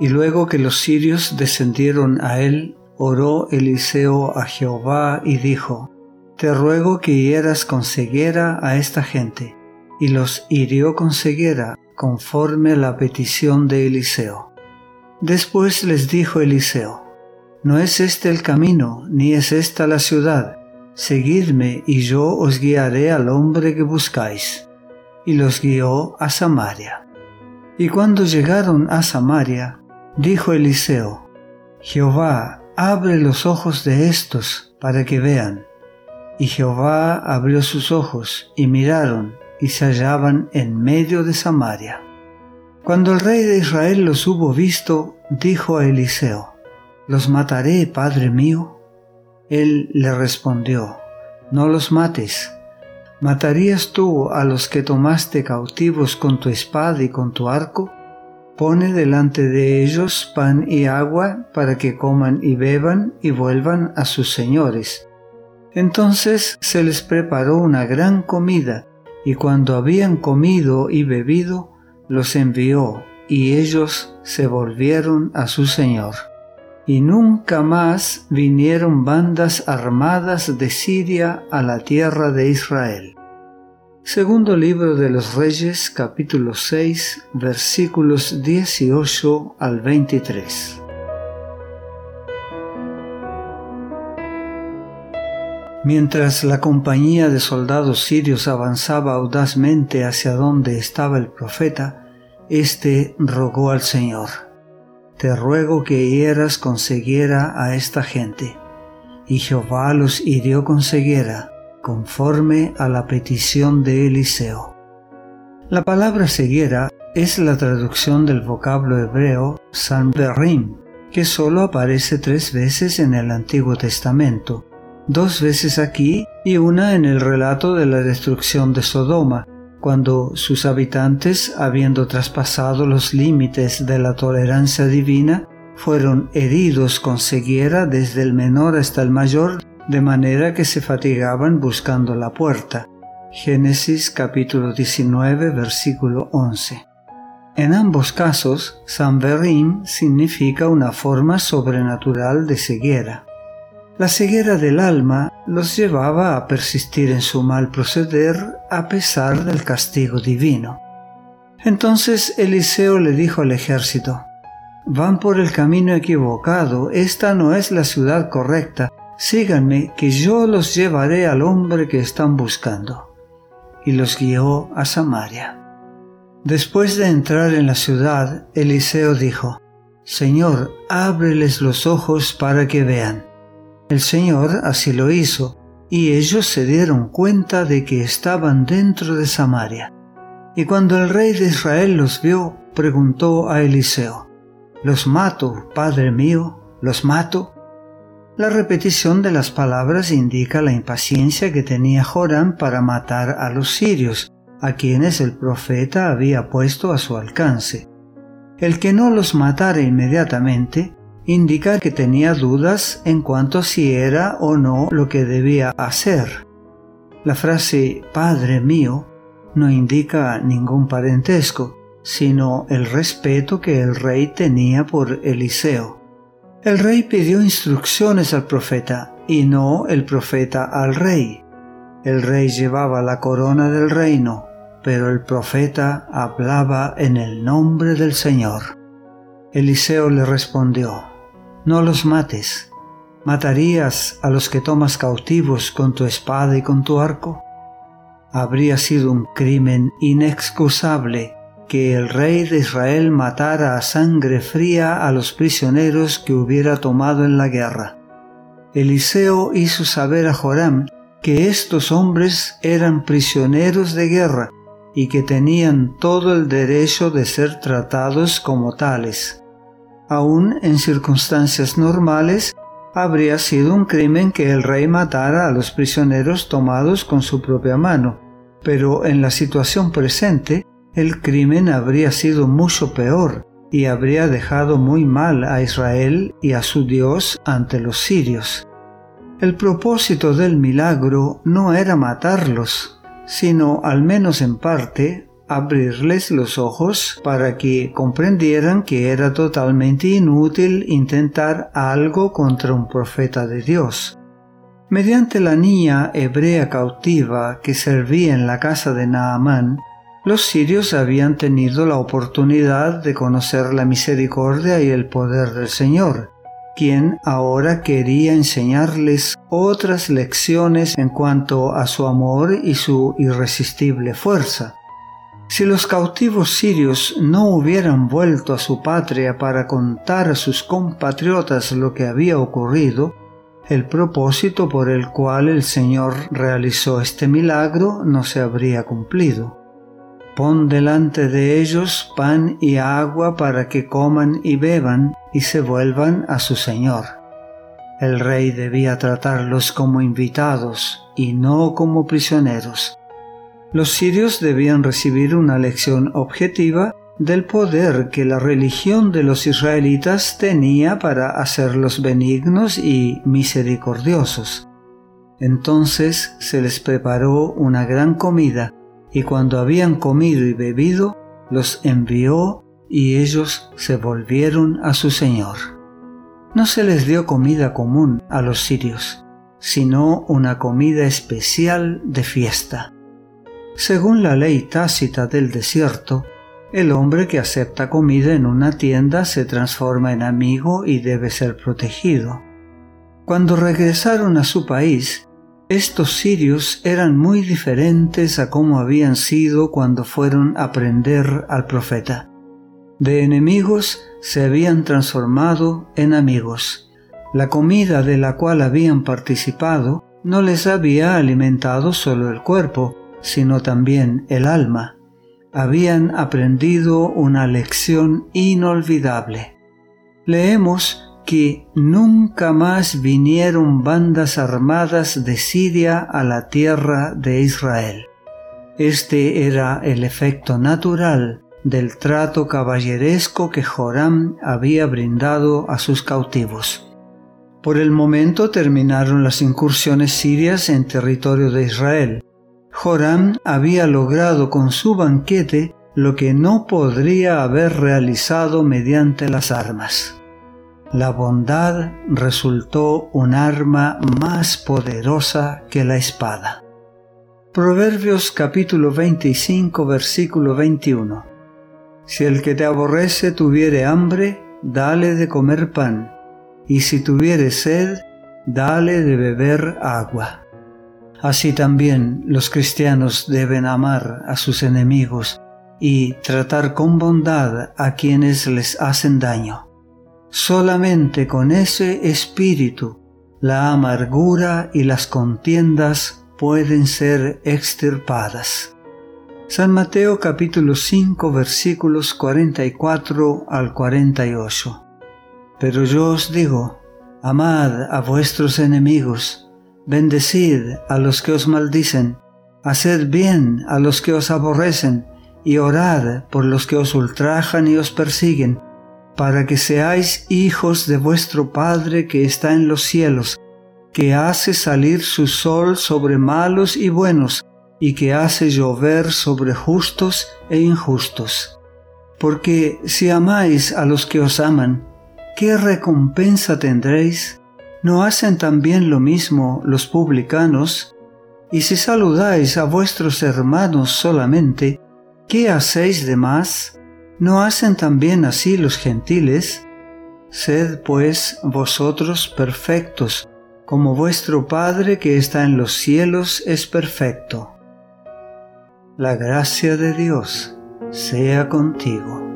Y luego que los sirios descendieron a él, oró Eliseo a Jehová y dijo, Te ruego que hieras con ceguera a esta gente. Y los hirió con ceguera, conforme a la petición de Eliseo. Después les dijo Eliseo, No es este el camino, ni es esta la ciudad. Seguidme y yo os guiaré al hombre que buscáis. Y los guió a Samaria. Y cuando llegaron a Samaria, Dijo Eliseo, Jehová, abre los ojos de estos para que vean. Y Jehová abrió sus ojos y miraron y se hallaban en medio de Samaria. Cuando el rey de Israel los hubo visto, dijo a Eliseo, ¿Los mataré, padre mío? Él le respondió, No los mates. ¿Matarías tú a los que tomaste cautivos con tu espada y con tu arco? Pone delante de ellos pan y agua para que coman y beban y vuelvan a sus señores. Entonces se les preparó una gran comida, y cuando habían comido y bebido, los envió, y ellos se volvieron a su señor. Y nunca más vinieron bandas armadas de Siria a la tierra de Israel. Segundo libro de los Reyes, capítulo 6, versículos 18 al 23. Mientras la compañía de soldados sirios avanzaba audazmente hacia donde estaba el profeta, éste rogó al Señor, Te ruego que hieras con ceguera a esta gente. Y Jehová los hirió con ceguera conforme a la petición de Eliseo. La palabra ceguera es la traducción del vocablo hebreo sanberim, que solo aparece tres veces en el Antiguo Testamento, dos veces aquí y una en el relato de la destrucción de Sodoma, cuando sus habitantes, habiendo traspasado los límites de la tolerancia divina, fueron heridos con ceguera desde el menor hasta el mayor de manera que se fatigaban buscando la puerta. Génesis capítulo 19 versículo 11. En ambos casos, Sanverim significa una forma sobrenatural de ceguera. La ceguera del alma los llevaba a persistir en su mal proceder a pesar del castigo divino. Entonces Eliseo le dijo al ejército, Van por el camino equivocado, esta no es la ciudad correcta, síganme que yo los llevaré al hombre que están buscando. Y los guió a Samaria. Después de entrar en la ciudad, Eliseo dijo, Señor, ábreles los ojos para que vean. El Señor así lo hizo, y ellos se dieron cuenta de que estaban dentro de Samaria. Y cuando el rey de Israel los vio, preguntó a Eliseo, ¿Los mato, padre mío? ¿Los mato? La repetición de las palabras indica la impaciencia que tenía Joram para matar a los sirios, a quienes el profeta había puesto a su alcance. El que no los matara inmediatamente indica que tenía dudas en cuanto si era o no lo que debía hacer. La frase Padre mío no indica ningún parentesco, sino el respeto que el rey tenía por Eliseo. El rey pidió instrucciones al profeta y no el profeta al rey. El rey llevaba la corona del reino, pero el profeta hablaba en el nombre del Señor. Eliseo le respondió, No los mates. ¿Matarías a los que tomas cautivos con tu espada y con tu arco? Habría sido un crimen inexcusable que el rey de Israel matara a sangre fría a los prisioneros que hubiera tomado en la guerra. Eliseo hizo saber a Joram que estos hombres eran prisioneros de guerra y que tenían todo el derecho de ser tratados como tales. Aún en circunstancias normales, habría sido un crimen que el rey matara a los prisioneros tomados con su propia mano, pero en la situación presente, el crimen habría sido mucho peor y habría dejado muy mal a Israel y a su Dios ante los sirios. El propósito del milagro no era matarlos, sino, al menos en parte, abrirles los ojos para que comprendieran que era totalmente inútil intentar algo contra un profeta de Dios. Mediante la niña hebrea cautiva que servía en la casa de Naamán, los sirios habían tenido la oportunidad de conocer la misericordia y el poder del Señor, quien ahora quería enseñarles otras lecciones en cuanto a su amor y su irresistible fuerza. Si los cautivos sirios no hubieran vuelto a su patria para contar a sus compatriotas lo que había ocurrido, el propósito por el cual el Señor realizó este milagro no se habría cumplido. Pon delante de ellos pan y agua para que coman y beban y se vuelvan a su Señor. El rey debía tratarlos como invitados y no como prisioneros. Los sirios debían recibir una lección objetiva del poder que la religión de los israelitas tenía para hacerlos benignos y misericordiosos. Entonces se les preparó una gran comida, y cuando habían comido y bebido, los envió y ellos se volvieron a su Señor. No se les dio comida común a los sirios, sino una comida especial de fiesta. Según la ley tácita del desierto, el hombre que acepta comida en una tienda se transforma en amigo y debe ser protegido. Cuando regresaron a su país, estos sirios eran muy diferentes a como habían sido cuando fueron a prender al profeta. De enemigos se habían transformado en amigos. La comida de la cual habían participado no les había alimentado solo el cuerpo, sino también el alma habían aprendido una lección inolvidable. Leemos que nunca más vinieron bandas armadas de Siria a la tierra de Israel. Este era el efecto natural del trato caballeresco que Joram había brindado a sus cautivos. Por el momento terminaron las incursiones sirias en territorio de Israel, Joram había logrado con su banquete lo que no podría haber realizado mediante las armas. La bondad resultó un arma más poderosa que la espada. Proverbios capítulo 25 versículo 21. Si el que te aborrece tuviere hambre, dale de comer pan, y si tuviere sed, dale de beber agua. Así también los cristianos deben amar a sus enemigos y tratar con bondad a quienes les hacen daño. Solamente con ese espíritu la amargura y las contiendas pueden ser extirpadas. San Mateo capítulo 5 versículos 44 al 48. Pero yo os digo, amad a vuestros enemigos, Bendecid a los que os maldicen, haced bien a los que os aborrecen, y orad por los que os ultrajan y os persiguen, para que seáis hijos de vuestro Padre que está en los cielos, que hace salir su sol sobre malos y buenos, y que hace llover sobre justos e injustos. Porque si amáis a los que os aman, ¿qué recompensa tendréis? ¿No hacen también lo mismo los publicanos? Y si saludáis a vuestros hermanos solamente, ¿qué hacéis de más? ¿No hacen también así los gentiles? Sed pues vosotros perfectos, como vuestro Padre que está en los cielos es perfecto. La gracia de Dios sea contigo.